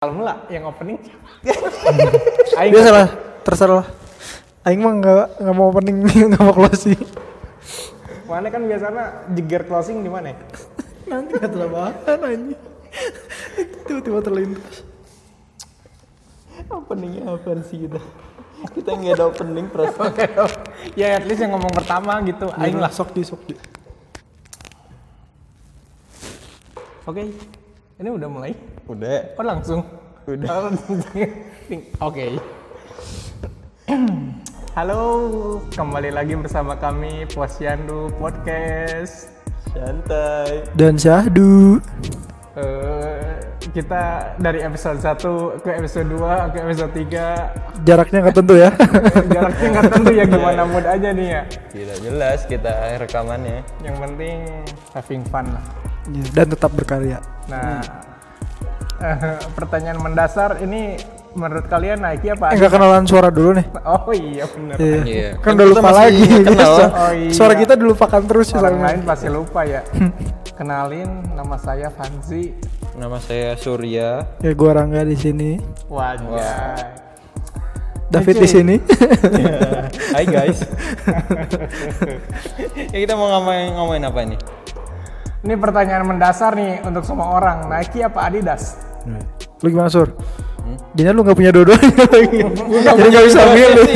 Kalau lah yang opening Aing biasa lah terserah lah Aing mah nggak nggak mau opening nggak mau closing Mana kan biasanya jeger closing di mana? nanti nggak terlalu anjing tiba-tiba terlintas Openingnya apa sih kita? Kita nggak ada opening perasaan. Oke, ya at least yang ngomong pertama gitu. Aing lah. sok di sok di Oke, ini udah mulai. Udah. Oh langsung. Udah. Oke. Halo, kembali lagi bersama kami Posyandu Podcast. Santai. dan syahdu Eh, kita dari episode 1 ke episode 2 ke episode 3 jaraknya nggak tentu ya jaraknya nggak tentu ya gimana mood aja nih ya. Tidak jelas kita rekamannya. Yang penting having fun lah. Dan tetap berkarya Nah, eh, pertanyaan mendasar ini menurut kalian Nike apa? eh, nggak kenalan suara dulu nih Oh iya bener. Iya. Iya. kan Kan udah lupa lagi kenal. Oh, iya. suara kita dilupakan terus Orang lain pasti lupa ya. Kenalin, nama saya Fanzi. Nama saya Surya. ya gua Rangga di sini Wajah. David Lucu. di sini Hai guys. ya kita mau ngomongin ngomongin apa nih? Ini pertanyaan mendasar nih untuk semua orang. Nike apa Adidas? lu gimana sur Hmm? Lu nggak punya dua-duanya lagi jadi nggak bisa milih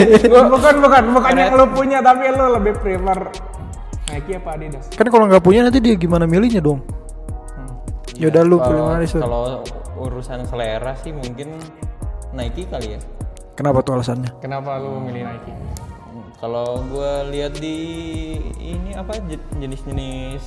bukan bukan bukan yang lu punya tapi lu lebih prefer Nike apa Adidas? kan kalau nggak punya nanti dia gimana milihnya dong ya udah lu pilih Kalau mana sur kalau urusan selera sih mungkin Nike kali ya. kenapa tuh alasannya Kenapa lu milih Nike? Kalau gue lihat di ini apa je- jenis-jenis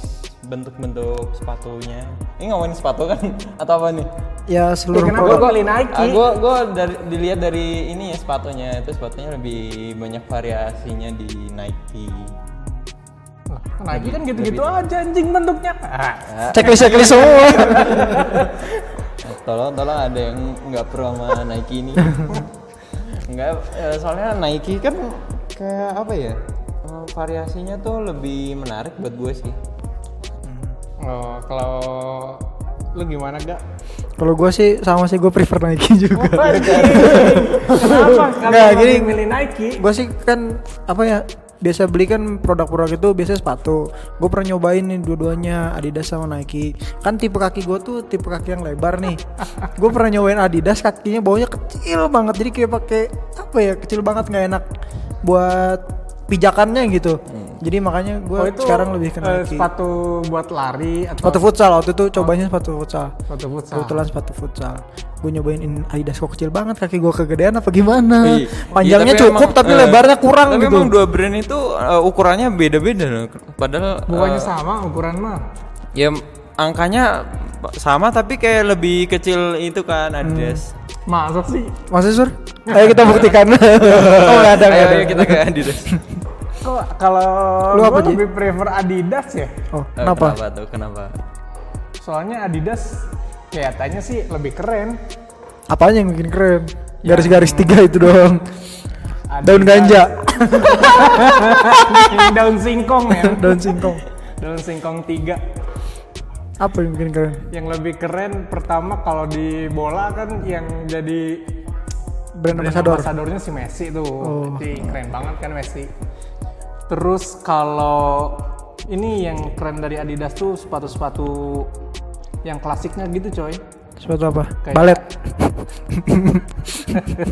bentuk-bentuk sepatunya. Ini ngomongin sepatu kan atau apa nih? ya seluruh kenapa produk milih Nike? Ah, gua gua dari dilihat dari ini ya sepatunya itu sepatunya lebih banyak variasinya di Nike. Lah, Nike kan gitu-gitu aja anjing bentuknya. Ah, checklist checklist semua Nah, tolong tolong ada yang nggak pro sama Nike ini. Enggak, eh, soalnya Nike kan kayak apa ya? eh, variasinya tuh lebih menarik buat gue sih. Oh, kalau lu gimana gak? kalau gua sih sama sih gue prefer Nike juga Kenapa? Nggak, lu gini. milih Nike? gue sih kan apa ya biasa beli kan produk-produk itu biasanya sepatu gue pernah nyobain nih dua-duanya Adidas sama Nike kan tipe kaki gue tuh tipe kaki yang lebar nih gue pernah nyobain Adidas kakinya baunya kecil banget jadi kayak pakai apa ya kecil banget nggak enak buat pijakannya gitu jadi makanya gue Oh, itu sekarang lebih ke eh, Nike sepatu buat lari atau sepatu futsal waktu itu cobanya sepatu futsal sepatu futsal? kebetulan sepatu futsal gue nyobain in Adidas kok kecil banget kaki gue kegedean apa gimana Iya. panjangnya Iya, tapi cukup emang- tapi eh, lebarnya kurang tapi gitu emang dua brand itu eh, ukurannya beda-beda. Padahal Bukannya eh, sama ukuran mah. ya angkanya sama tapi kayak lebih kecil itu kan Adidas. Masa sih? Masa sur? Ayo kita buktikan. oh nggak ada Ayo, ada. ayo kita ke Adidas. Kok kalau Lu gua apa, Ji? lebih prefer Adidas ya? Oh Eh, kenapa? Kenapa tuh? Kenapa? Soalnya Adidas kelihatannya sih lebih keren. Apanya yang bikin keren? Garis-garis tiga itu doang. Daun Adidas. ganja, daun singkong ya. daun singkong. daun singkong tiga. Apa yang bikin keren? Yang lebih keren pertama kalau di bola kan yang jadi Brand brand ambassador. ambassadornya si Messi tuh. Oh. Jadi keren banget kan Messi. Terus kalau ini yang keren dari Adidas tuh sepatu-sepatu yang klasiknya gitu coy. Sepatu apa? Kayak- Balet.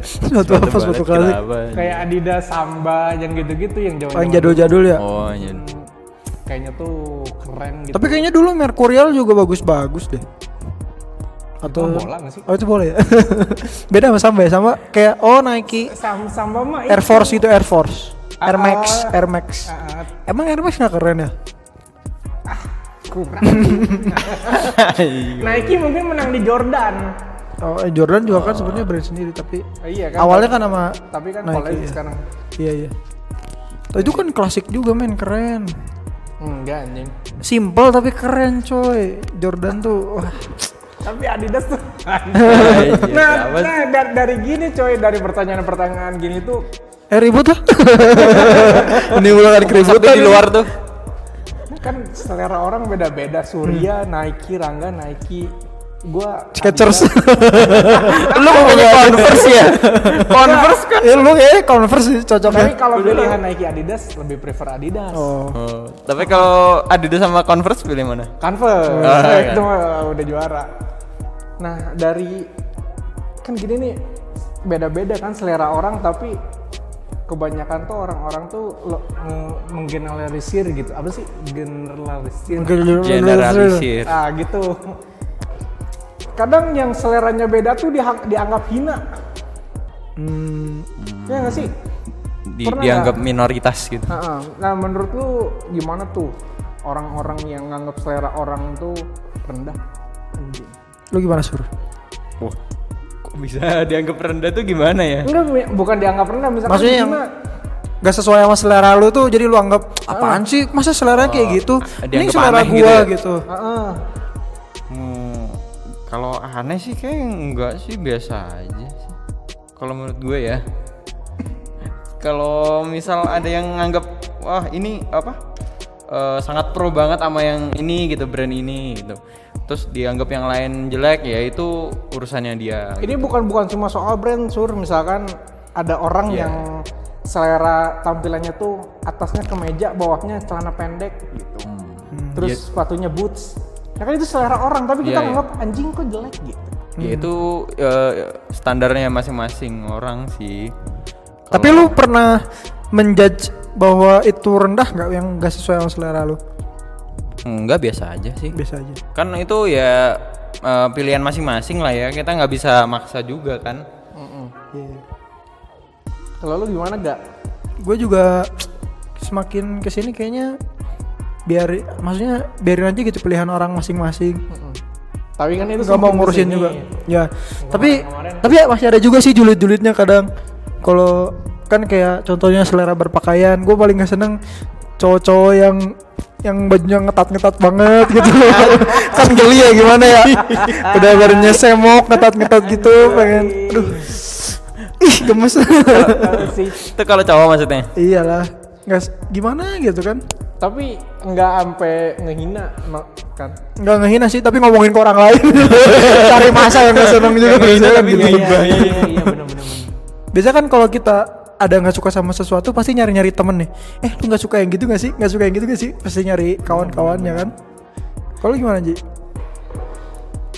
sepatu apa? Sepatu klasik. Kenapa? Kayak Adidas Samba yang gitu-gitu yang jauh Paling jadul-jadul ya. Oh, iya. Kayaknya tuh keren gitu. Tapi kayaknya dulu Mercurial juga bagus-bagus deh. Atau Itu bola nggak sih? Oh itu boleh ya. Beda sama Samba ya? Sama kayak oh Nike Sam Samba mah Air. Force itu Air Force. Air Max, Ah. Air Max. Ah, ah, Emang Air Max nggak keren ya? kurang. Nike mungkin menang di Jordan. Oh, eh, Jordan juga kan sebenarnya brand sendiri tapi Oh, iya kan. awalnya kan sama tapi kan Nike, ya. sekarang. Iya iya. Oh, itu kan klasik juga men keren. Enggak anjing. Simple tapi keren coy. Jordan tuh wah. Tapi Adidas tuh. Iya, nah, nah da- dari gini coy, dari pertanyaan-pertanyaan gini tuh Eh ribut lah. Ini ulangan keributan di luar tuh. kan selera orang beda-beda. Surya, Nike, Rangga, Nike. gua Skechers. lu punya converse ya converse kan ya lu kayaknya Converse sih cocoknya. tapi kalau pilihan Nike Adidas lebih prefer Adidas Oh. Oh, tapi kalau Adidas sama Converse pilih mana Converse nah, iya. itu mah udah juara nah dari kan gini nih beda-beda kan selera orang tapi kebanyakan tuh orang-orang tuh lo- nge- menggeneralisir gitu. Apa sih? Generalisir. Generalisir. Ah gitu. Kadang yang seleranya beda tuh diha- dianggap hina. Hmm, ya nggak sih? Di- Pernah dianggap nggak? minoritas gitu. Nah, nah menurut lu gimana tuh orang-orang yang nganggap selera orang tuh rendah? Lu gimana sur? Wah, bisa dianggap rendah tuh gimana ya Enggak, bukan dianggap rendah misalkan Maksudnya yang-. Gak sesuai sama selera lu tuh jadi lu anggap apaan sih masa selera kayak gitu? Ini dianggap selera gua gitu ya? gitu. Heeh. Hmm, kalau aneh sih kayak enggak sih biasa aja sih. Kalau menurut gue ya. kalau misal ada yang nganggap wah ini apa eh, sangat pro banget sama yang ini gitu brand ini gitu. Terus dianggap yang lain jelek ya itu urusannya dia. ini bukan bukan cuma soal brand sur misalkan ada orang Iya. yang selera tampilannya tuh atasnya kemeja bawahnya celana pendek gitu terus Iya. sepatunya boots ya kan itu selera orang tapi kita Iya, iya. nganggap anjing kok jelek gitu Ya itu eh, standarnya masing-masing orang sih. Tapi lu pernah menjudge bahwa itu rendah nggak yang gak sesuai sama selera lu? Enggak biasa aja sih. Biasa aja. kan itu ya eh, pilihan masing-masing lah ya kita nggak bisa maksa juga kan Iya. kalau lu gimana gak Gue juga semakin ke sini kayaknya biar maksudnya biarin aja gitu pilihan orang masing-masing. tapi kan itu Gak mau ngurusin ke sini. juga. Ya. Tapi kemarin- tapi ya masih ada juga sih julid-julidnya kadang. Kalau kan kayak contohnya selera berpakaian, gue paling gak seneng cowok-cowok yang yang bajunya ngetat-ngetat banget gitu. Kan geli ya gimana ya? Udah barunya semok ngetat-ngetat gitu pengen aduh. Ih gemes. Itu kalau cowok maksudnya? Iyalah nggak gimana gitu kan? Tapi nggak sampai ngehina kan? Nggak ngehina sih tapi ngomongin ke orang lain. Cari masa yang nggak seneng juga biasanya kan gitu. iya iya iya benar benar biasa kan kalau kita ada nggak suka sama sesuatu pasti nyari nyari temen nih. Eh lu nggak suka yang gitu nggak sih? Nggak suka yang gitu nggak sih? Pasti nyari kawan-kawannya kan? Kalau gimana Ji?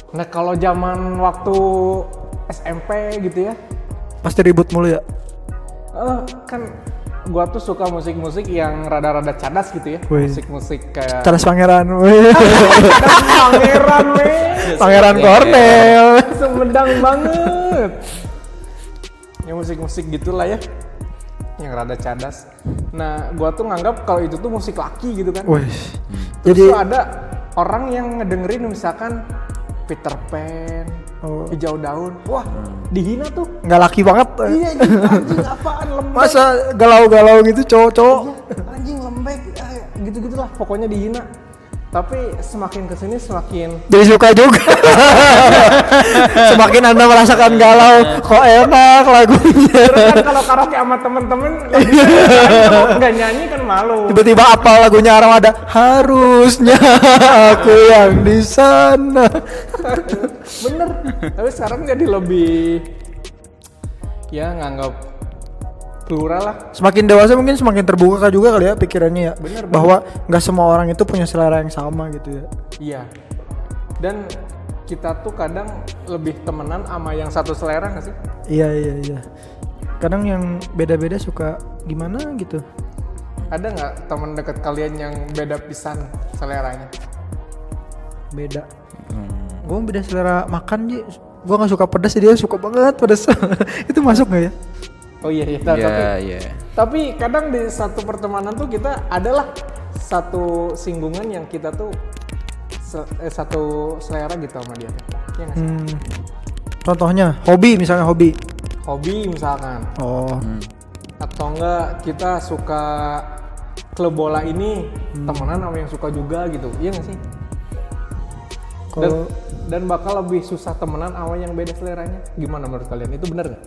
nah kalau zaman waktu SMP gitu ya. Pasti ribut mulu ya? Eh, kan gua tuh suka musik-musik yang rada-rada cadas gitu ya. Musik-musik kayak Charles Pangeran pangeran weh Pangeran Cornel. Semedang banget. Ya musik-musik gitulah ya yang rada cadas nah gua tuh nganggap kalau itu tuh musik laki gitu kan Wih. Terus jadi tuh ada orang yang ngedengerin misalkan Peter Pan, Oh. hijau daun, wah dihina tuh. nggak laki banget Iya anjing, apaan lembek. masa galau-galau gitu cowok-cowok Iya, anjing lembek, ah, gitu-gitulah pokoknya dihina. Tapi semakin ke sini semakin jadi suka juga semakin anda merasakan galau kok enak lagunya Terus kan kalau karaoke sama temen-temen nggak nyanyi kan malu. tiba-tiba apa lagunya Armada harusnya aku yang di sana Bener. Tapi sekarang jadi lebih ya nganggap plural lah. semakin dewasa mungkin semakin terbuka juga kali ya pikirannya ya. Bener, bahwa nggak semua orang itu punya selera yang sama gitu ya. Iya. Dan kita tuh kadang lebih temenan sama yang satu selera nggak sih? iya iya iya. Kadang yang beda-beda suka gimana gitu. Ada nggak teman dekat kalian yang beda pisan seleranya? beda. Gue beda selera makan ji. Gue nggak suka pedas dia suka banget pedas. Itu masuk nggak ya Oh iya iya. Nah, Iya, Tapi iya. tapi kadang di satu pertemanan tuh kita adalah satu singgungan yang kita tuh se- eh, satu selera gitu sama dia. Iya nggak sih? hmm. contohnya hobi misalnya hobi Hobi misalkan. oh atau enggak kita suka klub bola ini temenan sama yang suka juga gitu iya nggak sih dan, dan bakal lebih susah temenan sama yang beda seleranya gimana menurut kalian itu benar nggak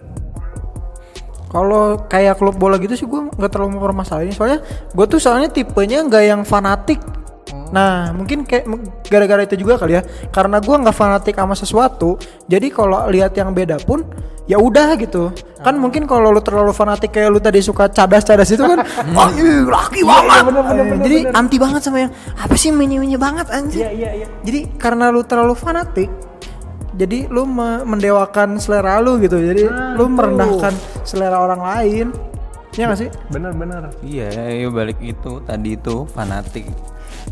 Kalau kayak klub bola gitu sih gue nggak terlalu mempermasalahin soalnya gue tuh soalnya tipenya nggak yang fanatik Hmm. Nah, mungkin kayak gara-gara itu juga kali ya. Karena gua nggak fanatik sama sesuatu, jadi kalau lihat yang beda pun ya udah gitu. Kan mungkin kalau lu terlalu fanatik kayak lu tadi suka cadas-cadas itu kan, wah laki banget. bener, bener, Eh, bener, jadi bener. anti banget sama yang apa sih menye-menye banget anjir. Iya iya iya. Jadi karena lu terlalu fanatik, jadi lu me- mendewakan selera lu gitu. Jadi Nah, lu merendahkan selera orang lain. Iya gak sih? Bener. Iya, ya balik itu tadi itu fanatik.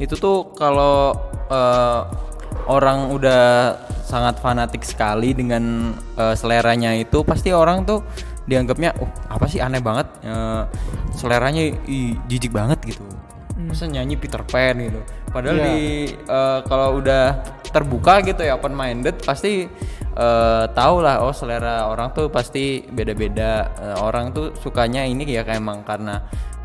Itu tuh kalau eh, orang udah sangat fanatik sekali dengan eh, seleranya itu pasti orang tuh dianggapnya oh apa sih aneh banget eh, seleranya ih, jijik banget gitu. Masa nyanyi Peter Pan gitu. Padahal Iya. di eh, kalau udah terbuka gitu ya open minded pasti eh tahu lah oh selera orang tuh pasti beda-beda. Eh, orang tuh sukanya ini ya kayak emang karena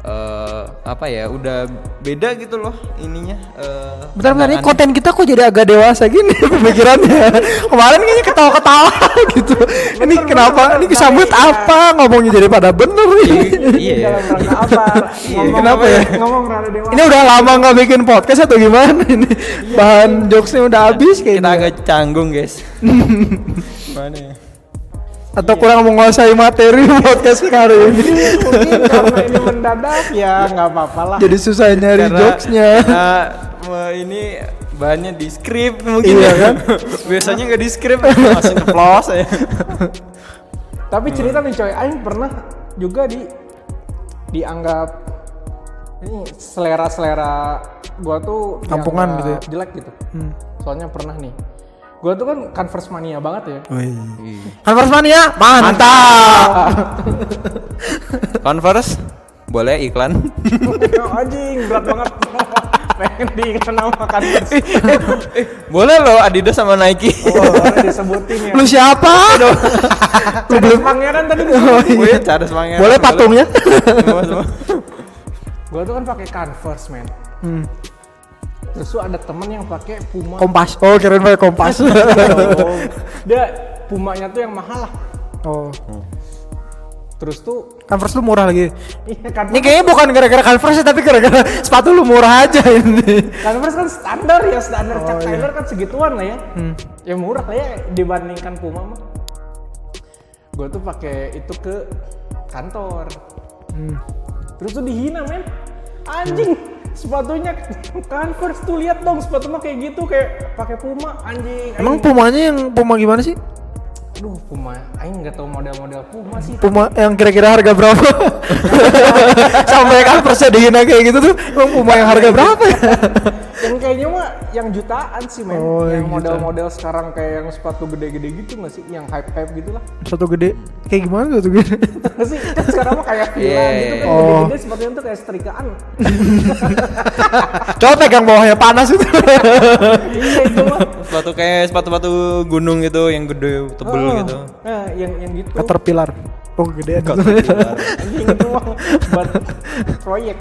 eh apa ya udah beda gitu loh ininya eh, Bentar bentar ini konten kita kok jadi agak dewasa gini pemikirannya. Kemarin kayaknya ketawa-ketawa gitu. ini kenapa? Ini kesambut apa? Ngomongnya jadi pada bener nih. iya rangka apa? Ngomong- Kenapa ya? Ngomong. Ini udah lama nggak bikin podcast atau gimana ini? Bahan jokesnya udah habis kita kayaknya. agak canggung guys mana ya Atau kurang menguasai materi podcast kali ini. Mungkin karena ini mendadak ya nggak apa-apa lah. Jadi susah nyari Karena- jokesnya. karena, eh, ini bahannya di skrip mungkin Iya ya kan? biasanya nggak di skrip langsung ceplos ya Tapi cerita nih coy, Aing pernah juga di dianggap ini selera-selera gua tuh Kampungan gitu ya? jelek gitu. Soalnya pernah nih. Gua tuh kan Converse mania banget ya. Converse mania mantap. Converse boleh iklan Anjing berat banget. Pengen diiklan sama Converse. eh, boleh loh Adidas sama Nike Oh, disebutin ya. Lu siapa? Lu belum pangeran tadi disebutin. Boleh cara semangat Boleh patungnya? Gua tuh kan pakai Converse, men. Hmm. Terus tuh ada temen yang pakai Puma. Kompas. Oh, kirain pakai kompas. Oh, dia Pumanya tuh yang mahal lah. oh. Terus tuh Converse lu murah lagi. iya kan Ini kayaknya bukan gara-gara Converse tapi gara-gara sepatu lu murah aja ini. Converse kan standar ya, standar Oh, Chuck iya. Taylor kan segituan lah ya. Hmm. Ya murah lah ya dibandingkan Puma mah. Gue tuh pakai itu ke kantor. Hmm. Terus tuh dihina men. Anjing, sepatunya Converse tuh lihat dong sepatu mah kayak gitu kayak pakai Puma anjing. Emang Pumanya yang Puma gimana sih? Aduh Puma, Aing nggak tahu model-model Puma sih. Puma yang kira-kira harga berapa? Sampai Converse dihina kayak gitu tuh, emang Puma yang harga berapa ya? yang kayaknya mah yang jutaan sih men. Oh, yang model-model sekarang kayak yang sepatu gede-gede gitu nggak sih? Yang hype-hype gitu lah. Satu gede, kayak gimana satu gede? Nggak sih kan sekarang mah kayak villa Iya, gitu kan iya. Oh. gede-gede sepatunya tuh kayak setrikaan Coba pegang bawahnya panas itu. iya itu mah sepatu kayak sepatu-sepatu gunung gitu yang gede tebel Oh, gitu nah yang yang gitu Caterpillar. Oh, anjing itu mah buat proyek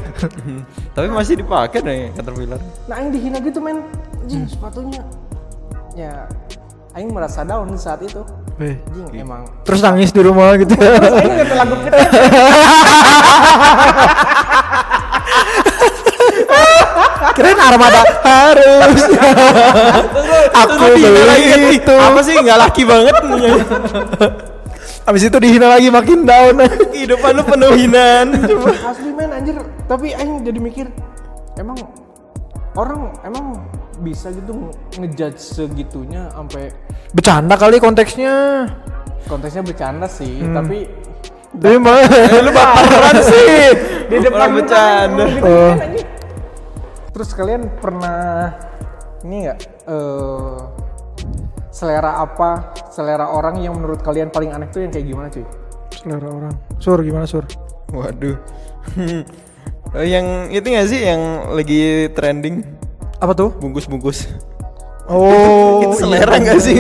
tapi masih dipakai deh Caterpillar nah Aing dihina gitu men anjing sepatunya ya Aing merasa down saat itu Weh. anjing emang Terus nangis di rumah gitu ya. terus Aing nggak lagu kita Kirain armada harus. Aku beli itu. apa sih nggak laki banget Abis itu dihina lagi makin down. kehidupan lu penuh hinaan coba asli men anjir tapi Aing jadi mikir emang orang emang bisa gitu ngejudge segitunya sampai Bercanda kali konteksnya. konteksnya bercanda sih Hmm. tapi Tapi mah lu baperan sih. di depan bercanda. gitu Oh. kan, anjing. terus kalian pernah ini nggak eh, selera apa selera orang yang menurut kalian paling aneh tuh yang kayak gimana cuy Selera orang. Sur gimana sur? waduh Eh, yang itu nggak sih yang lagi trending Apa tuh? bungkus-bungkus Oh, Itu selera nggak sih?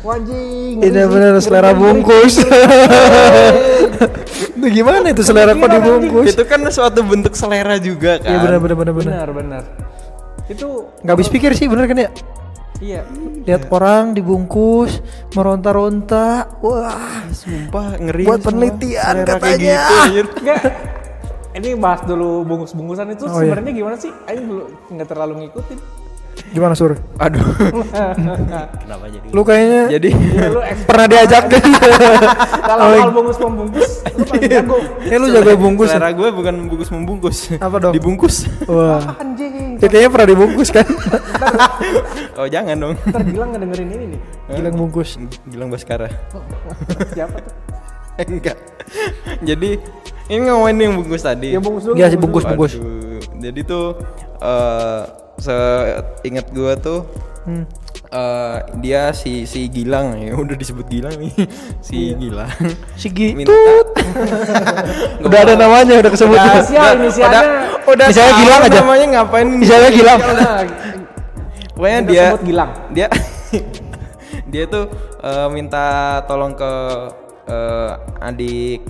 wajing Ini bener selera bungkus. itu gimana itu selera kok dibungkus? itu kan suatu bentuk selera juga kan Iya benar benar benar benar. benar benar itu Nggak habis pikir sih bener kan ya? Iya Lihat orang dibungkus meronta-ronta, wah sumpah ngeri Buat penelitian Selera kayak katanya. gitu, ini bahas dulu bungkus-bungkusan itu Oh, iya. sebenarnya gimana sih? Aing belum nggak terlalu ngikutin. Gimana sur? Aduh. Kenapa jadi? Lu kayaknya Jadi Ya lu pernah diajak kan? kalau soal bungkus membungkus lu paling jago. ya lu jago bungkus. ya? selera gue bukan bungkus membungkus. Apa dong? Dibungkus. Wah. Anjing. Ya, kayaknya pernah dibungkus kan? oh jangan dong. Ntar Gilang ngedengerin ini nih. Gilang bungkus. Gilang Baskara. Siapa tuh? Enggak. Jadi ini ngomongin yang bungkus tadi. Ya bungkus dulu. Iya sih, bungkus. Waduh, Jadi tuh eh seingat gua tuh Hmm. eh, dia si si Gilang ya udah disebut Gilang nih si Gilang Si Gi. minta Udah ada namanya, udah kesebut. Inisial, inisialnya. udah, udah Misalnya Gilang aja. namanya ngapain Misalnya Gilang. Pokoknya Udah dia Gilang. dia dia tuh eh, minta tolong ke eh, adik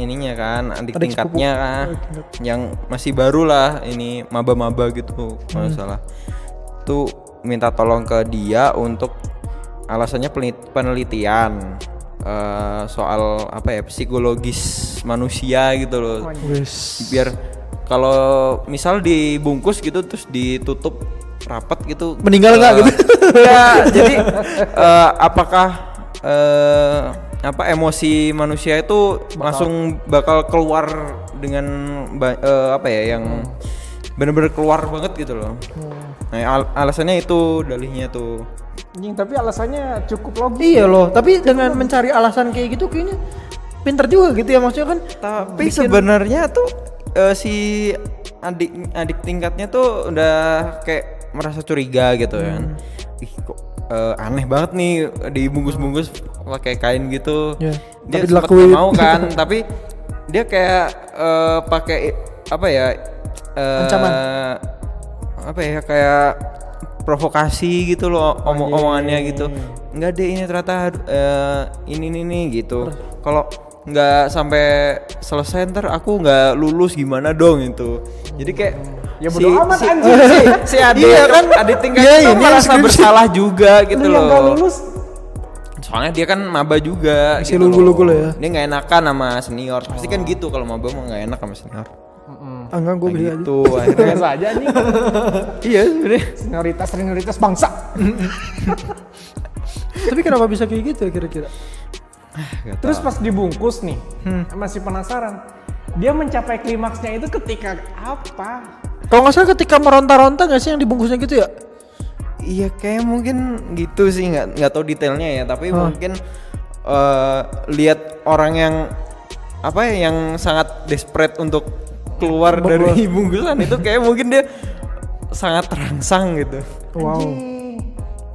ininya kan adik, Adik tingkatnya sepupu. kan Oh, tingkat. yang masih baru lah ini maba-maba gitu kalau nggak salah tuh minta tolong ke dia untuk alasannya penelitian eh, soal apa ya psikologis manusia gitu loh Wis. biar kalau misal dibungkus gitu terus ditutup rapat gitu Meninggal nggak eh, gitu? ya jadi eh, apakah eh, apa emosi manusia itu langsung bakal keluar dengan eh, apa ya yang bener-bener keluar banget gitu loh. Nah al- alasannya itu dalihnya tuh. Anjing, tapi alasannya cukup logis. Iya loh, tapi dengan mencari alasan kayak gitu kayaknya pinter juga gitu ya maksudnya kan. tapi sebenarnya tuh eh, si adik adik tingkatnya tuh udah kayak merasa curiga gitu kan. Ih kok eh, aneh banget nih dibungkus-bungkus pakai kain gitu. Ya, dia tapi dilakuin. mau kan tapi dia kayak eh, pakai apa ya eh, Ancaman. apa ya kayak provokasi gitu loh omong omongannya gitu. nggak deh ini ternyata eh, ini ini nih gitu. Kalau nggak sampai selesai ntar aku nggak lulus gimana dong itu jadi kayak Ya bodo amat, anjing. si, si adik Iya kan? adik tingkat Iya, itu ini merasa skripsi. bersalah juga gitu Lu loh lulus soalnya dia kan maba juga Masih gitu lugu-lugu loh. lah ya. dia nggak enakan sama senior pasti kan gitu kalau maba mah nggak enak sama senior Ah, enggak gue biasa aja. gitu akhirnya biasa aja nih. iya sebenarnya Senioritas senioritas bangsa. Tapi kenapa bisa kayak gitu ya kira-kira? Terus pas dibungkus nih, masih penasaran. Dia mencapai klimaksnya itu ketika apa? Kalau nggak salah ketika meronta-ronta nggak sih yang dibungkusnya gitu ya? Iya kayak mungkin gitu sih nggak nggak tahu detailnya ya tapi mungkin eh, lihat orang yang apa ya yang sangat desperate untuk keluar dari bungkusan itu kayak mungkin dia sangat terangsang gitu. Wow, Anjing.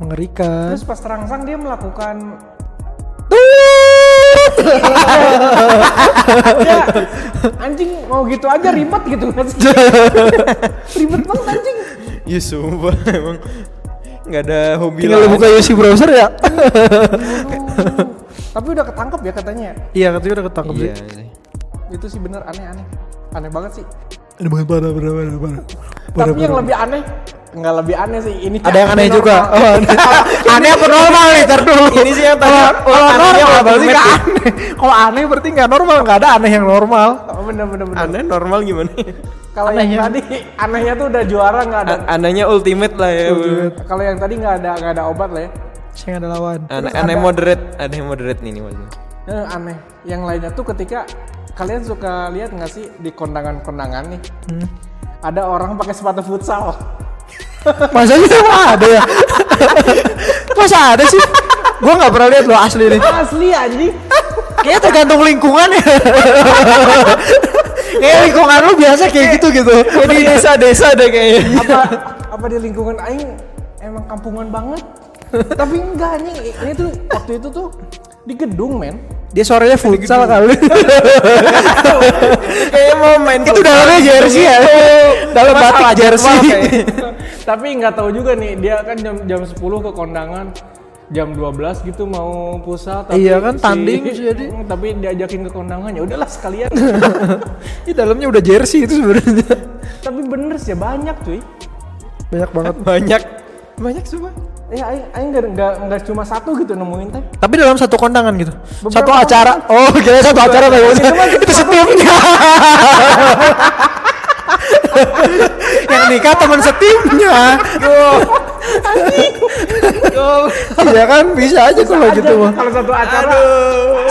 mengerikan. Terus pas terangsang dia melakukan ya, anjing mau gitu aja ribet gitu kan ribet banget anjing. Ya sumpah emang nggak ada hobi Tinggal buka UC browser ya? Tapi udah ketangkep ya katanya. Iya, katanya udah ketangkep Iya sih. sih. Itu sih bener aneh-aneh. Aneh banget sih. Ini banget parah, parah, parah, parah. Tapi yang lebih aneh, nggak lebih aneh sih. Ini Ada yang aneh juga. Oh, aneh. aneh apa normal nih? Ntar dulu. Ini sih yang tadi Kalau normal berarti nggak aneh. Kalau aneh berarti nggak normal. Nggak ada aneh yang normal. Oh, bener bener bener. Aneh normal gimana? Kalau yang tadi anehnya tuh udah juara nggak ada. A- Anehnya ultimate lah ya. Kalau yang tadi nggak ada nggak ada obat lah ya. Saya nggak ada lawan. Aneh, aneh moderate, aneh moderate nih nih maksudnya. Eh, aneh. Yang lainnya tuh ketika kalian suka lihat nggak sih di kondangan-kondangan nih Hmm. ada orang pakai sepatu futsal. Masa sih ada ya? Masa ada sih? Gua nggak pernah lihat lo asli nih. Asli anjing. Kayaknya tergantung lingkungan ya. Kayak lingkungan lu biasa kayak gitu gitu. Di desa-desa deh kayaknya. apa apa di lingkungan aing emang kampungan banget. Tapi enggak anjing, ini tuh waktu itu tuh di gedung men. Dia sorenya futsal kali. Kayak mau main Itu dalamnya jersey ya. Dalam batik jersey. Tapi nggak tahu juga nih, dia kan jam jam 10 ke kondangan jam 12 gitu mau pusat tapi Iya kan, tanding sih jadi. Tapi diajakin ke kondangan ya udahlah sekalian Ini dalamnya udah jersey itu sebenarnya. tapi bener sih banyak cuy Banyak banget. banyak banyak semua ya aing aing nggak nggak nggak cuma satu gitu nemuin teh Tapi dalam satu kondangan gitu. Beberapa satu acara. Oh, kira satu acara kayak Itu itu setimnya. yang nikah teman setimnya. Iya kan bisa aja kalau gitu mah. kalau satu acara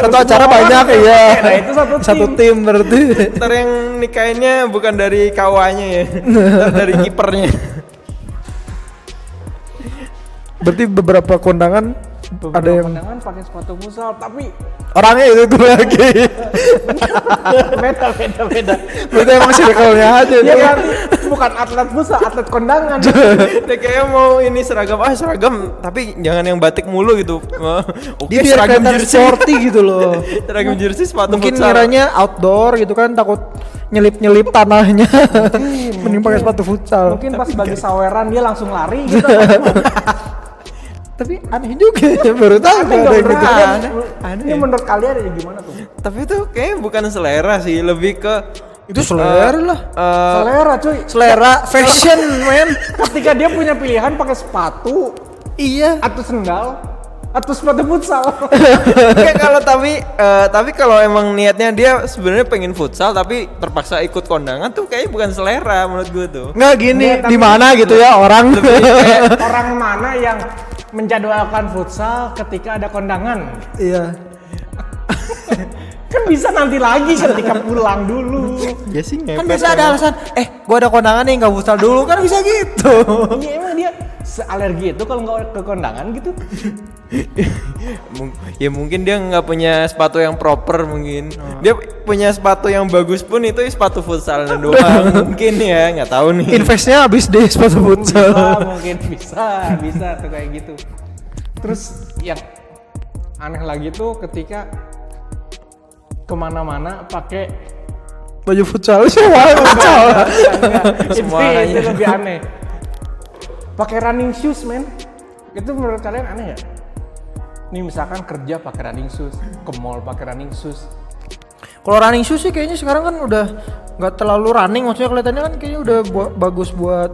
Satu acara banyak ya. nah itu satu tim. Satu tim berarti. Ntar yang nikahinnya bukan dari kawanya ya, dari kipernya. Berarti beberapa kondangan Beberapa ada yang kondangan pakai sepatu futsal tapi orangnya itu itu lagi. beda beda beda berarti emang circle-nya aja ya berarti bukan atlet futsal atlet kondangan Dia kayak mau ini seragam, ah seragam, tapi jangan yang batik mulu gitu. Oke, biar seragam jersey. sporty gitu loh. seragam jersey sepatu Mungkin futsal. ngiranya outdoor gitu kan takut nyelip-nyelip tanahnya. Mending pakai sepatu futsal. mungkin pas bagi saweran dia langsung lari gitu Tapi aneh juga ya baru tahu Aneh ada nggak yang gitu. Aneh. Aneh. ini menurut kalian ya gimana tuh Tapi itu kayaknya bukan selera sih, lebih ke Itu selera lah. eh, selera cuy Selera fashion, men. ketika dia punya pilihan pakai sepatu iya. atau sendal atau sepatu futsal Kayak kalau tapi eh, tapi kalau emang niatnya dia sebenarnya pengen futsal tapi terpaksa ikut kondangan tuh kayaknya bukan selera menurut gue tuh. Nggak gini, Iya, di mana gitu ya orang. orang mana yang menjadwalkan futsal ketika ada kondangan Iya. kan bisa nanti lagi ketika pulang dulu Ya sih Kan biasa ada alasan, eh gua ada kondangan nih nggak futsal dulu kan bisa gitu. Iya emang dia sealergi itu kalau nggak ke kondangan gitu ya mungkin dia nggak punya sepatu yang proper mungkin. Dia punya sepatu yang bagus pun itu sepatu futsal doang mungkin ya nggak tahu nih. Investnya habis deh sepatu bisa futsal. mungkin bisa bisa tuh kayak gitu terus yang aneh lagi tuh ketika ke mana-mana pakai Baju futsal semua futsal. Enggak, itu, Semuanya. itu lebih aneh pakai running shoes men itu menurut kalian aneh ya nih misalkan kerja pakai running shoes ke mall pakai running shoes Kalau running shoes sih kayaknya sekarang kan udah nggak terlalu running, maksudnya kelihatannya kan kayaknya udah bu- bagus buat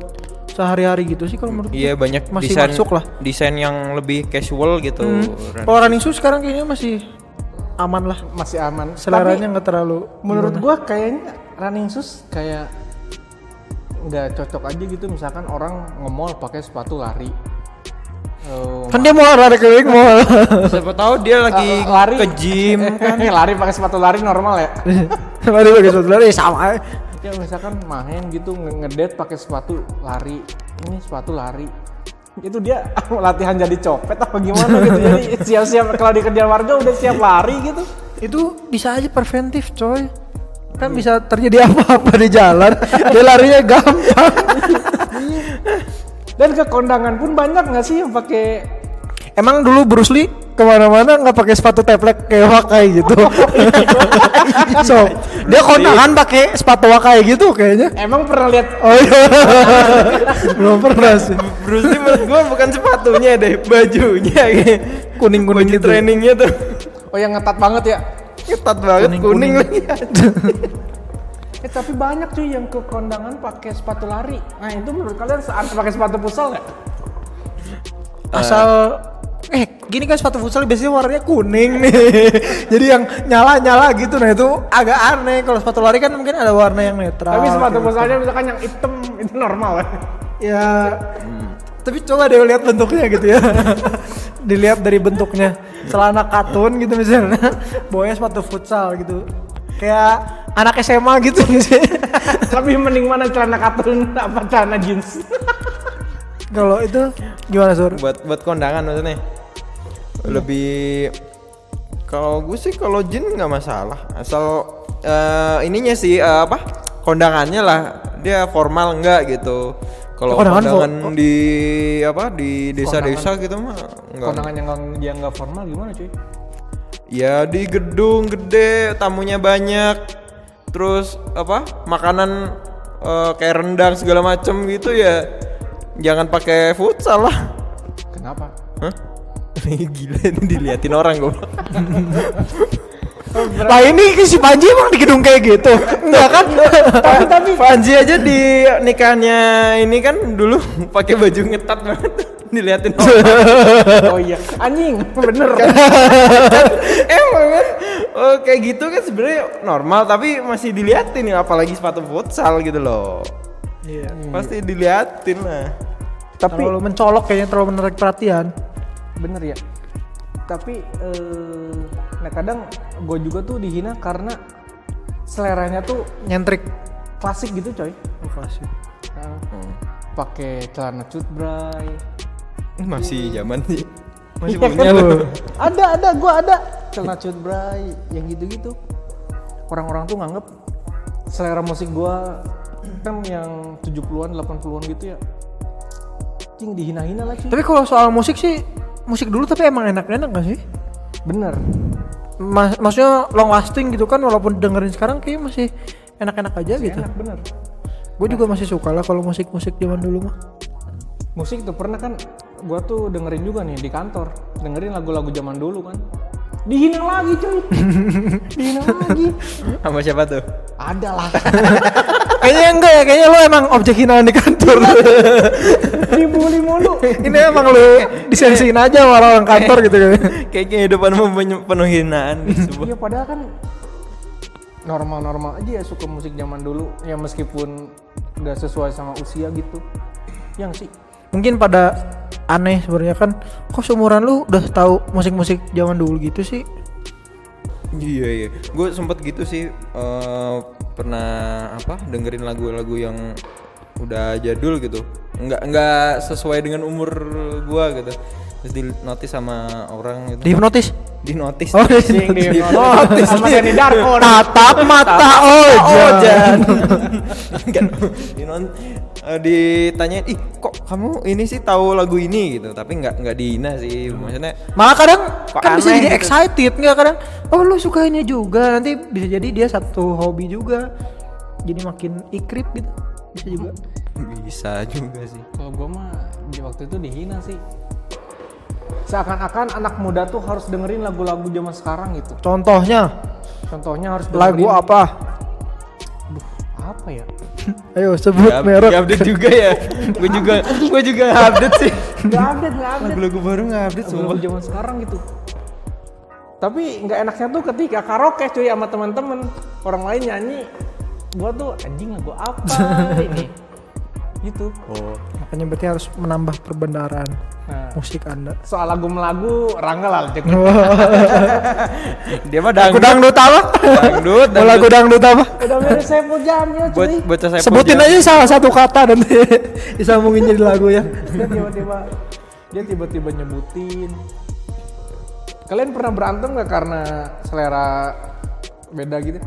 sehari-hari gitu sih kalau menurut Iya banyak masih desain masuk lah. desain yang lebih casual gitu. Hmm. Kalau running shoes sekarang kayaknya masih aman lah. masih aman Seleranya nggak terlalu. menurut gua kayaknya running shoes kayak nggak cocok aja gitu misalkan orang nge-mall pakai sepatu lari Eh, kan dia mau lari keliling mau. Siapa tahu dia lagi Eh, lari ke gym kan lari pakai sepatu lari normal ya lari pakai sepatu lari sama. aja. ya misalkan main gitu nge- ngedate pakai sepatu lari ini sepatu lari itu dia latihan jadi copet apa gimana gitu jadi siap-siap kalau dikejar warga udah siap lari gitu Itu bisa aja preventif coy. Kan bisa terjadi apa-apa di jalan. dia larinya gampang. dan ke kondangan pun banyak nggak sih yang pakai Emang dulu Bruce Lee ke mana-mana nggak pakai sepatu teplek kayak wakai gitu. so dia kondangan pakai sepatu wakai gitu kayaknya. emang pernah lihat Oh iya. Belum pernah sih. Bruce Lee menurut gua bukan sepatunya deh, bajunya kayak Kuning-kuning baju gitu. trainingnya tuh oh yang ngetat banget ya ketat banget kuning, Kuning-kuning. lagi. eh tapi banyak cuy yang ke kondangan pakai sepatu lari nah itu menurut kalian saat pakai sepatu futsal nggak Asal eh gini kan sepatu futsal biasanya warnanya kuning nih. Jadi yang nyala-nyala gitu nah itu agak aneh. Kalau sepatu lari kan mungkin ada warna yang netral. tapi sepatu gitu. futsalnya misalkan yang hitam itu normal ya ya tapi coba deh lihat bentuknya gitu ya dilihat dari bentuknya celana katun gitu misalnya bawahnya sepatu futsal gitu kayak anak SMA gitu sih lebih mending mana celana katun apa celana jeans kalau itu gimana sur buat buat kondangan maksudnya. Lebih kalau gue sih kalau jin nggak masalah. Asal eh, ininya sih eh, apa? Kondangannya lah. Dia formal enggak gitu. Kalau Kondangan kondangan, for- di apa di desa-desa gitu mah enggak. kondangan yang yang nggak formal gimana cuy Ya di gedung gede, tamunya banyak. Terus apa? Makanan eh, kayak rendang segala macem gitu ya. Jangan pakai futsal lah. kenapa Hah? Gila ini diliatin orang gue. lah ini si Panji emang di gedung kayak gitu. Enggak kan? Tapi tapi Panji aja di nikahnya ini kan dulu pakai baju ngetat banget. diliatin oh iya. Anjing bener. Emang kan? Oh, kayak gitu kan sebenarnya normal tapi masih diliatin ya apalagi sepatu futsal gitu loh. Iya. pasti diliatin lah. Tapi Terlalu mencolok kayaknya terlalu menarik perhatian. bener ya tapi eh, nah kadang gue juga tuh dihina karena seleranya tuh Nyentrik. klasik gitu coy. Oh, klasik. Nah, pakai celana cutbray masih zaman sih. Masih Iya punya. kan? lo ada ada gue ada. Celana cutbray yang gitu-gitu. Orang-orang tuh nganggep selera musik gue kan yang 70-an 80-an gitu ya. Cing dihina-hina lah cuy Tapi kalau soal musik sih, musik dulu tapi emang enak-enak gak sih? bener. Mas, maksudnya long lasting gitu kan walaupun dengerin sekarang kayak masih enak-enak aja gitu. enak bener. Gue juga masih suka lah kalau musik-musik zaman dulu mah. musik tuh pernah kan gua tuh dengerin juga nih di kantor. Dengerin lagu-lagu zaman dulu kan. Dihina lagi cuy. Dihina lagi. Sama siapa tuh? Ada lah kayaknya enggak ya, kayaknya lo emang objek hinaan di kantor. dibully mulu Ini emang lo disensiin aja sama orang kantor gitu kan. kayak kehidupan penuh, penuh hinaan sebuah iya padahal kan normal-normal aja ya suka musik zaman dulu ya meskipun nggak sesuai sama usia gitu yang sih Mungkin pada aneh sebenarnya kan kok seumuran lu udah tahu musik-musik zaman dulu gitu sih. Iya iya, gue sempet gitu sih eh, pernah apa dengerin lagu-lagu yang udah jadul gitu, nggak nggak sesuai dengan umur gua gitu, terus di notice sama orang gitu, Dihipnotis. Di notice, Oh, di notice sama Danny Darko Tatap mata Ojan. Kan, di non- eh, ditanyain, ih kok kamu ini sih tahu lagu ini gitu, tapi nggak nggak dihina sih, maksudnya Malah kadang Kok kan bisa jadi gitu. excited nggak kadang. Oh lu suka ini juga nanti bisa jadi dia satu hobi juga. Jadi makin ikrip gitu. Bisa juga. bisa juga sih. kalau gua mah di waktu itu dihina sih seakan-akan anak muda tuh harus dengerin lagu-lagu zaman sekarang gitu. Contohnya? Contohnya harus lagu dengerin- apa? Aduh, apa ya? Ayo sebut Ya, merek. ya update juga ya, gue juga gue juga update sih. nggak update nggak update. Lagu-lagu baru nggak update semua. lagu zaman sekarang gitu. Tapi nggak enaknya tuh ketika karaoke cuy sama teman-teman. Orang lain nyanyi gua tuh anjing lagu apa ini gitu Oh. Makanya berarti harus menambah perbendaharaan nah, musik Anda. soal lagu melagu Rangga lah cek Dia mah dangdut, dangdut apa? dangdut, Mau lagu dangdut apa? udah mirip Jamil Buat cuy saya Sebutin aja salah satu kata nanti disambungin jadi lagu ya. dia tiba-tiba dia tiba-tiba nyebutin kalian pernah berantem nggak karena selera beda gitu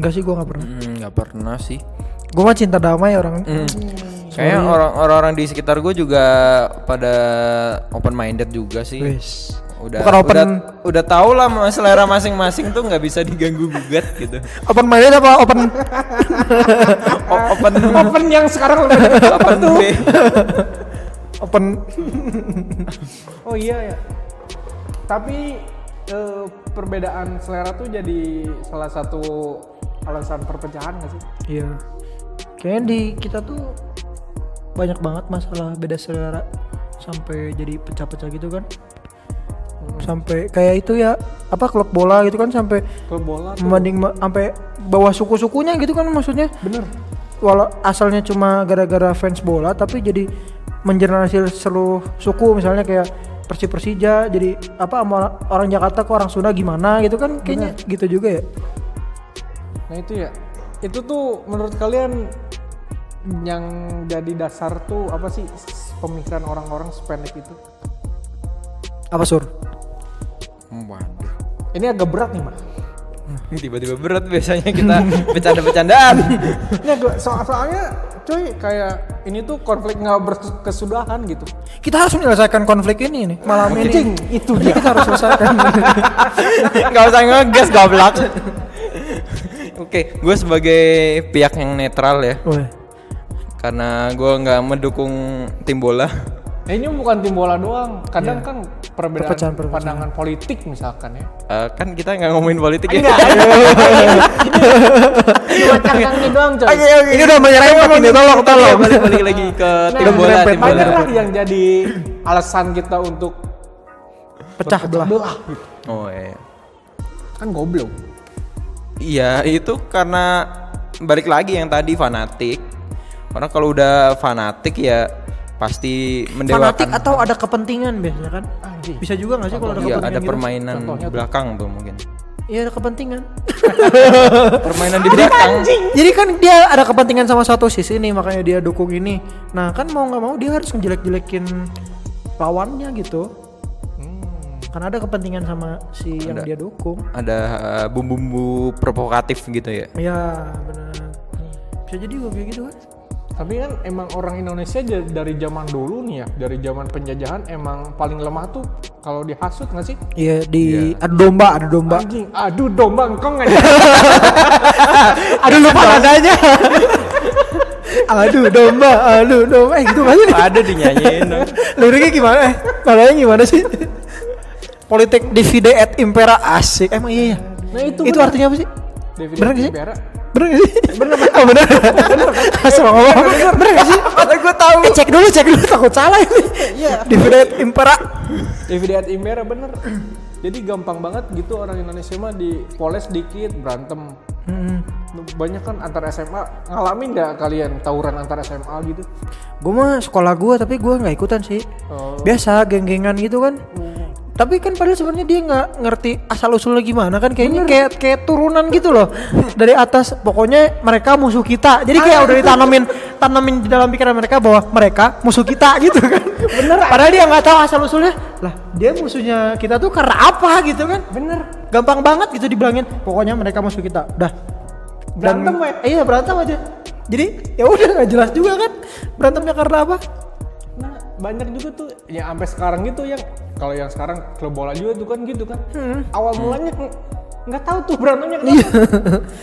Enggak sih gua nggak pernah. Hmm, nggak pernah sih. Gua mah cinta damai orang. Hmm. Kayaknya orang- orang-orang di sekitar gue juga pada open minded juga sih. Wis. Udah, Bukan open- udah, udah tau lah selera masing-masing tuh nggak bisa diganggu gugat gitu. Open minded apa open O- open open yang sekarang lebih open B. open Oh iya ya. Tapi eh, perbedaan selera tuh jadi salah satu alasan perpecahan gak sih? Iya. Kayaknya di kita tuh banyak banget masalah beda selera sampai jadi pecah-pecah gitu kan. Sampai kayak itu ya apa klub bola gitu kan sampai Klub bola membanding ma- sampai bawah suku-sukunya gitu kan maksudnya. bener. Walau asalnya cuma gara-gara fans bola tapi jadi mengeneralisir seluruh suku misalnya kayak Persib Persija jadi apa orang Jakarta ke orang Sunda gimana gitu kan kayaknya gitu juga ya. Nah itu ya. Itu tuh menurut kalian yang jadi dasar tuh apa sih pemikiran orang-orang sependek itu? Apa sur? Waduh. Ini agak berat nih, Mak. Tiba-tiba berat biasanya kita bercanda-bercandaan. Ya, gua- so- soalnya cuy kayak ini tuh konflik nggak berkesudahan gitu. Kita harus menyelesaikan konflik ini nih malam ini. Itu Jadi kita harus selesaikan. Gak usah ngegas goblok. Oke, gue sebagai pihak yang netral ya, karena gue nggak mendukung tim bola. Ya, ini bukan tim bola doang. Kadang kan perbedaan Perpecahan- perpecahan. pandangan politik misalkan ya. Eh, kan kita nggak ngomongin politik ya. Cuma cangkangnya doang coy. Ini udah menyerempet ini tolong tolong. balik balik lagi ke tim Nah, bola, tim bola. lah yang jadi alasan kita untuk Pecah belah. belah gitu. Oh iya. Kan goblok. Iya itu karena balik lagi yang tadi fanatik. Karena kalau udah fanatik ya pasti mendewakan. Fanatik atau ada kepentingan biasanya kan? Bisa juga nggak sih kalau ada Iya kepentingan ada gitu? permainan Contohnya tuh. belakang tuh mungkin. Iya ada kepentingan. Permainan di belakang. Jadi kan dia ada kepentingan sama satu sisi nih makanya dia dukung ini. Nah kan mau nggak mau dia harus ngejelek-jelekin lawannya gitu. Karena ada kepentingan sama si yang Ada. dia dukung. Ada eh, bumbu-bumbu provokatif gitu ya. Iya benar. Bisa jadi gue kayak gitu kan? Tapi kan emang orang Indonesia dari zaman dulu nih ya, dari zaman penjajahan emang paling lemah tuh kalau dihasut nggak sih? Iya di ada domba ada domba. Anjing, aduh domba engkong aja. Aduh lupa nadanya. aduh domba, aduh domba. Eh gitu sih? Ada dinyanyiin. dong. Liriknya gimana? Eh, nadanya gimana sih? Politik divide et impera asik. Emang iya ya? Nah itu Itu bener. artinya apa sih? David bener nggak sih? Bener gak sih? Bener Oh bener Asal ngomong Bener gak sih? Mana gue tahu. Eh cek dulu cek dulu takut salah ini Iya Divide et impera David Ed Imbera bener. Jadi gampang banget gitu orang Indonesia mah di poles dikit berantem. Banyak kan antar SMA ngalamin nggak kalian tawuran antar SMA gitu? Gue mah sekolah gue tapi gue nggak ikutan sih Oh. Biasa geng-gengan gitu kan tapi kan padahal sebenarnya dia nggak ngerti asal usulnya gimana kan kayaknya kayak kayak turunan gitu loh. Dari atas pokoknya mereka musuh kita. Jadi kayak udah ditanamin tanamin di dalam pikiran mereka bahwa mereka musuh kita gitu kan. Bener. Padahal dia nggak tahu asal usulnya lah dia musuhnya kita tuh karena apa gitu kan. Bener. Gampang banget gitu dibilangin pokoknya mereka musuh kita. Udah Dan- Berantem, we. iya berantem aja. Jadi ya udah nggak jelas juga kan. Berantemnya karena apa banyak juga tuh yang sampai sekarang gitu yang kalau yang sekarang klub bola juga tuh kan gitu kan. Awal mulanya nggak- tahu tuh berantemnya kenapa.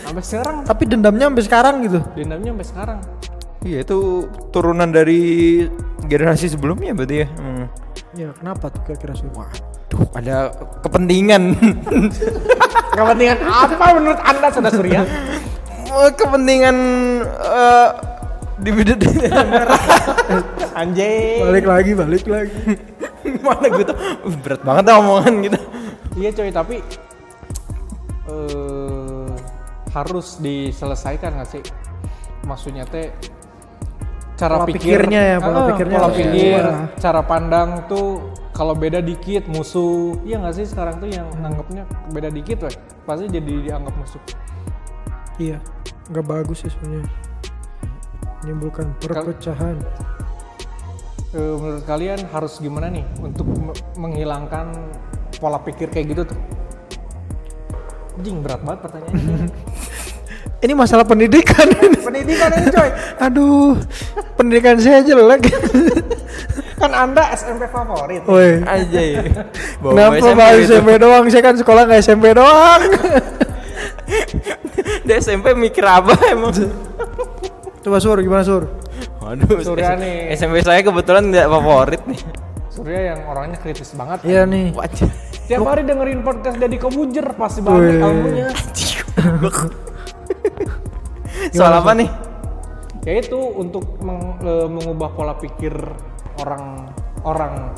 sampai sekarang tapi dendamnya sampai sekarang gitu dendamnya sampai sekarang. Iya itu turunan dari generasi sebelumnya berarti ya. Hmm. ya kenapa tuh kira-kira sih Duh, ada kepentingan. Kepentingan apa menurut anda sudah Surya? Kepentingan eh dividend Anjing. balik lagi balik lagi mana gue tuh uh, berat banget dah omongan gitu. Iya coy tapi eh harus diselesaikan nggak sih? Maksudnya teh cara Pola pikir, pikirnya ya, pola Ah, pikirnya pola harus pikir, diubah. cara pandang tuh kalau beda dikit musuh, iya nggak sih sekarang tuh yang nanggapnya beda dikit, weh pasti jadi dianggap musuh. iya nggak bagus sih sebenarnya menimbulkan perpecahan Eh, menurut kalian harus gimana nih untuk me- menghilangkan pola pikir kayak gitu tuh? Jing berat banget pertanyaannya. ini masalah pendidikan Pendidikan ini coy. aduh pendidikan saya jelek Kan anda SMP favorit. woi Aja ya. kenapa bahas SMP doang saya kan sekolah nggak SMP doang Dia SMP mikir apa emang? Coba sur gimana sur Waduh, Surya S- nih. SMP saya kebetulan tidak favorit nih. Surya yang orangnya kritis banget. iya nih Wajah. Tiap hari dengerin podcast Deddy Kobujer pasti banget Wih. ilmunya. Soal apa nih? Ya itu untuk meng- e, mengubah pola pikir orang orang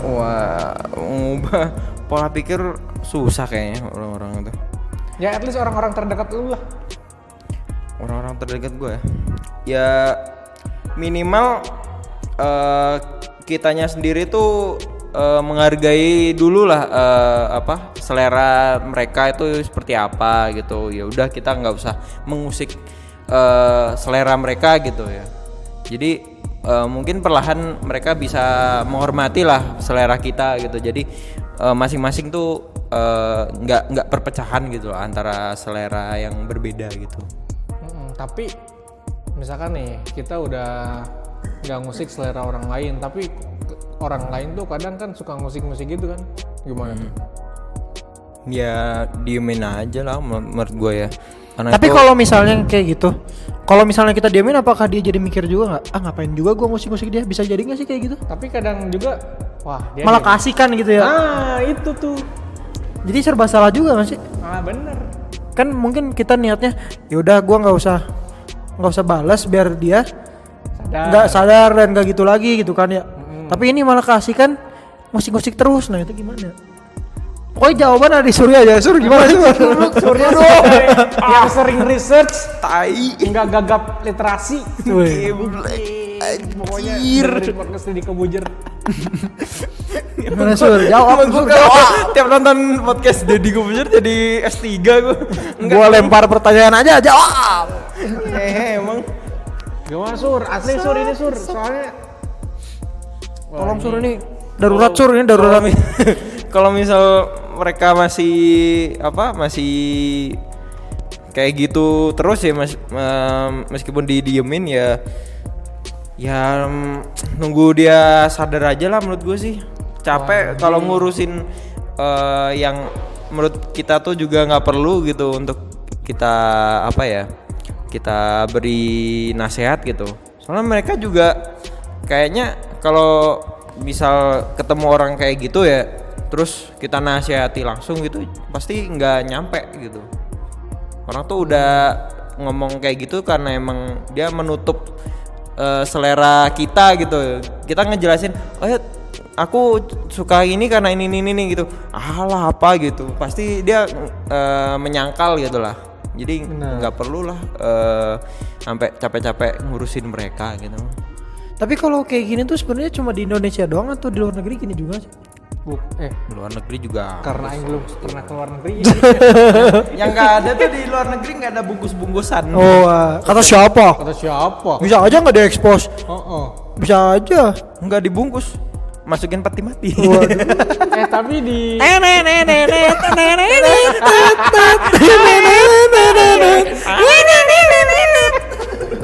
Wah, mengubah pola pikir susah kayaknya orang-orang itu. ya at least orang-orang terdekat lu lah. Orang-orang terdekat gue ya. Ya minimal eh, kitanya sendiri tuh eh, menghargai dulu lah eh, apa selera mereka itu seperti apa gitu. Ya udah kita nggak usah mengusik eh, selera mereka gitu ya. Jadi eh, mungkin perlahan mereka bisa menghormati lah selera kita gitu. Jadi eh, masing-masing tuh nggak nggak perpecahan gitu antara selera yang berbeda gitu. Tapi misalkan nih kita udah nggak musik selera orang lain, tapi orang lain tuh kadang kan suka musik-musik gitu kan? Gimana? tuh? ya diemin aja lah menur- menurut gue ya Karena Tapi kalau misalnya kayak gitu, kalau misalnya kita diamin, apakah dia jadi mikir juga nggak? Ah ngapain juga gua ngusik-ngusik dia? Bisa jadi nggak sih kayak gitu? Tapi kadang juga wah dia Malah kasihkan gitu ya. Ah, itu tuh. Jadi serba salah juga nggak sih? Ah, bener. Kan mungkin kita niatnya, yaudah gua nggak usah nggak usah balas biar dia nggak sadar dan nggak gitu lagi gitu kan ya. Tapi ini malah kasih kan ngusik-ngusik terus. Nah itu gimana? Pokoknya jawaban ada di Surya aja. Sur gimana sih? Surya dong. yang sering research, tai nggak gagap literasi. Wih. Pokoknya dengerin podcast di kebujer. Gimana Sur? Jawab. Gua kalau tiap nonton podcast Deddy Kobuzer jadi S3 gua. Gua lempar pertanyaan aja jawab. Eh, emang Gimana sur? Asli sur ini sur. Soalnya Tolong Sur ini darurat Sur ini darurat. kalau mi- kalau misal mereka masih apa masih kayak gitu terus ya mas meskipun didiemin ya ya nunggu dia sadar aja lah menurut gue sih. Capek kalau ngurusin eh, yang menurut kita tuh juga nggak perlu gitu untuk kita apa ya kita beri nasihat gitu. Soalnya mereka juga kayaknya kalau misal ketemu orang kayak gitu ya terus kita nasihati langsung gitu pasti nggak nyampe gitu. Orang tuh udah ngomong kayak gitu karena emang dia menutup eh, selera kita gitu. Kita ngejelasin oh ya aku suka ini karena ini ini ini gitu. Alah apa? gitu. Pasti dia eh, menyangkal gitu lah. Jadi nggak perlu lah eh, sampai capek-capek ngurusin mereka gitu. Tapi kalau kayak gini tuh sebenarnya cuma di Indonesia doang atau di luar negeri gini juga sih? Bu, eh luar negeri juga karena Aing belum pernah ke luar negeri. yang nggak ada tuh di luar negeri nggak ada bungkus-bungkusan Oh, ah, kata siapa? Kata siapa? Bisa aja nggak diekspos? Oh, oh. Bisa aja. nggak dibungkus masukin peti mati Eh tapi di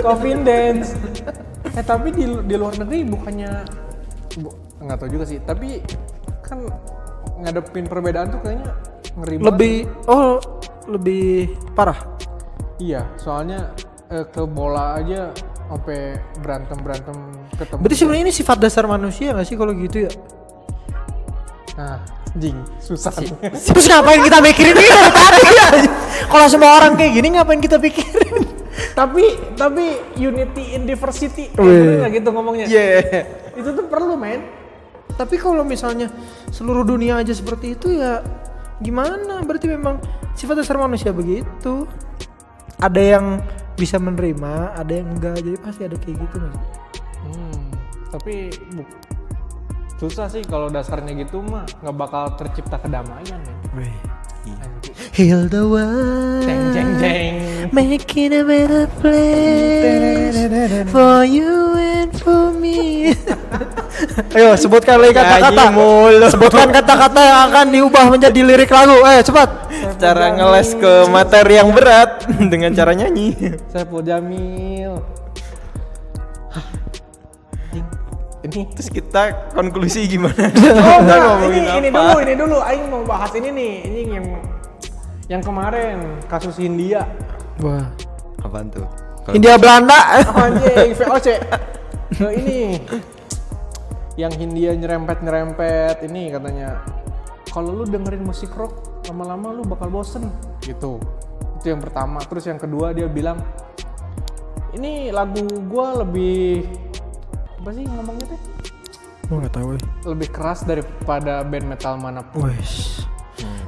Confidence. Eh tapi di di luar negeri bukannya bu, nggak tahu juga sih. Tapi kan ngadepin perbedaan tuh kayaknya ngeri banget. Lebih oh lebih parah. Iya, soalnya eh, ke bola aja sampai berantem berantem ketemu. Berarti sebenarnya ini sifat dasar manusia nggak sih kalau gitu ya? Nah, jing susah. nih. Terus ngapain kita mikirin ini dari tadi ya? Kalau semua orang kayak gini ngapain kita pikirin? tapi tapi unity in diversity. Eh, nggak gitu ngomongnya? Iya. Itu tuh perlu, men. Tapi kalau misalnya seluruh dunia aja seperti itu ya gimana? Berarti memang sifat dasar manusia begitu. Ada yang bisa menerima, ada yang enggak. Jadi pasti ada kayak gitu mas. Hmm, tapi bu- susah sih kalau dasarnya gitu mah nggak bakal tercipta kedamaian ya. Anjing. Heal the world, Jeng jeng jeng. making a better place for you and for me. Ayo sebutkan lagi kata-kata. Sebutkan kata-kata yang akan diubah menjadi lirik lagu. Ayo cepat. cara ngeles ke materi yang berat dengan cara nyanyi Saiful Jamil. Ini terus kita konklusi gimana Oh ngomongin ini, ini dulu, ini dulu. Aing mau bahas ini nih, ini yang yang kemarin kasus Hindia. Wah. apaan tuh India Belanda. Oh, anjing, VOC. Nah, ini yang Hindia nyerempet-nyerempet ini katanya kalau lu dengerin musik rock lama-lama lu bakal bosen gitu. Itu yang pertama. Terus yang kedua dia bilang ini lagu gua lebih apa sih ngomongnya teh? Gua nggak tahu. Lebih keras daripada band metal mana pun. Wes.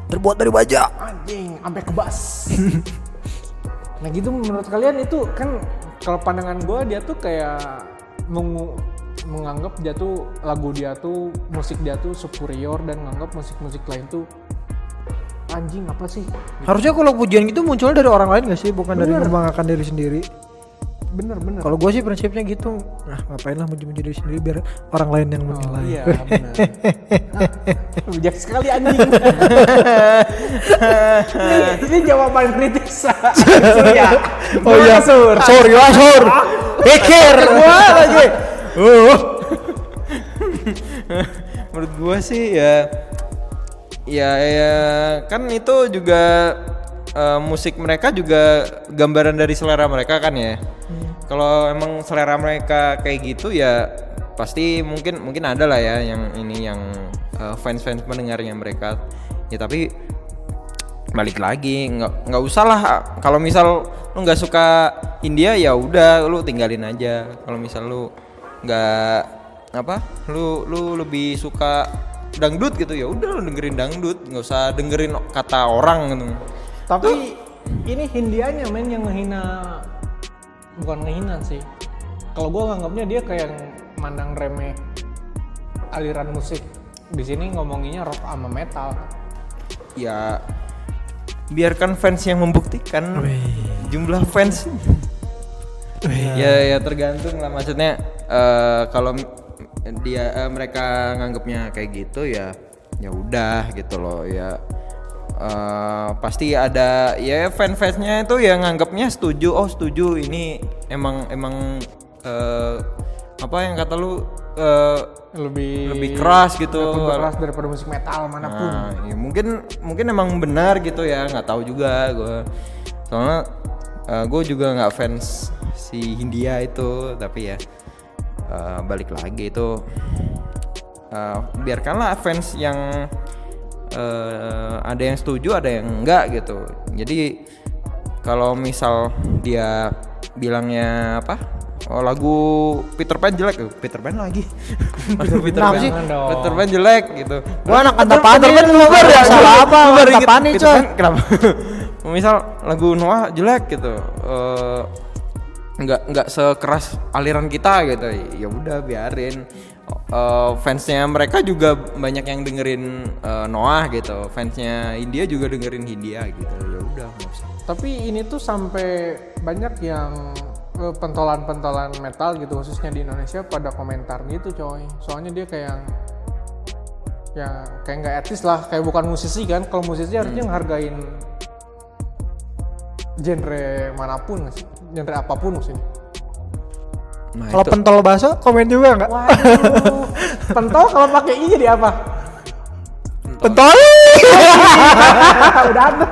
Terbuat dari baja. anjing sampai kebas nah gitu menurut kalian itu kan kalau pandangan gue dia tuh kayak mengu- menganggap dia tuh lagu dia tuh musik dia tuh superior dan menganggap musik-musik lain tuh anjing apa sih Harusnya kalau pujian gitu muncul dari orang lain gak sih, bukan dari Bener. membanggakan diri sendiri. Bener bener. Kalau gue sih prinsipnya gitu, nah ngapain lah muji-muji diri sendiri biar orang lain yang oh, menilai. iya bener. Ah, bijak sekali anjing. Ini, ini jawaban kritis Surya Oh iya, Sur sorry lah sur, pikir gua lagi. Uh. menurut gua sih ya ya ya kan itu juga eh, musik mereka juga gambaran dari selera mereka kan ya. Kalau emang selera mereka kayak gitu ya pasti mungkin mungkin ada lah ya yang ini yang eh, fans-fans pendengarnya mereka. Ya tapi balik lagi nggak nggak usah lah. Kalau misal lu nggak suka India ya udah lu tinggalin aja. Kalau misal lu nggak apa lu lu lebih suka dangdut gitu ya udah lu dengerin dangdut. Nggak usah dengerin kata orang gitu. Tapi ini Hindianya men yang ngehina bukan ngehina sih. Kalau gua nganggapnya dia kayak mandang remeh aliran musik. Di sini ngomonginnya rock sama metal. ya biarkan fans yang membuktikan jumlah fans ya ya tergantung lah maksudnya eh, kalau dia eh, mereka nganggapnya kayak gitu ya ya udah gitu loh ya eh, pasti ada ya fan-fansnya itu yang nganggapnya setuju oh setuju ini emang emang eh, apa yang kata lu eh, Lebih lebih keras gitu lebih keras daripada musik metal mana pun. Nah, ya mungkin mungkin emang benar gitu ya, nggak tahu juga gue. Soalnya gue juga nggak fans si Hindia itu, tapi ya eh, balik lagi itu eh, biarkanlah fans yang eh, ada yang setuju, ada yang enggak gitu. Jadi kalau misal dia bilangnya apa? Oh lagu Peter Pan jelek, Eh, Peter Pan lagi. Lagu Peter Pan, sih? Peter Pan jelek gitu. Gua anak Antapani Peter Pan nih, bubar nggak salah apa, inget Antapani, Peter coy. Pan, Kenapa? Misal lagu Noah jelek gitu. eh, nggak nggak sekeras aliran kita gitu. Ya udah biarin. Eh, fansnya mereka juga banyak yang dengerin eh, Noah gitu. Fansnya India juga dengerin Hindia gitu. Ya udah. Tapi ini tuh sampai banyak yang eh, pentolan-pentolan metal gitu khususnya di Indonesia pada komentar gitu coy. Soalnya dia kayak ya kayak nggak etis lah, kayak bukan musisi kan. Kalau musisi harusnya ngehargain genre mana pun sih, genre apa pun maksudnya. Nah, Kalau pentol bakso komen juga nggak? Waduh, pentol kalau pakai i jadi apa? Pentol. Udah ada.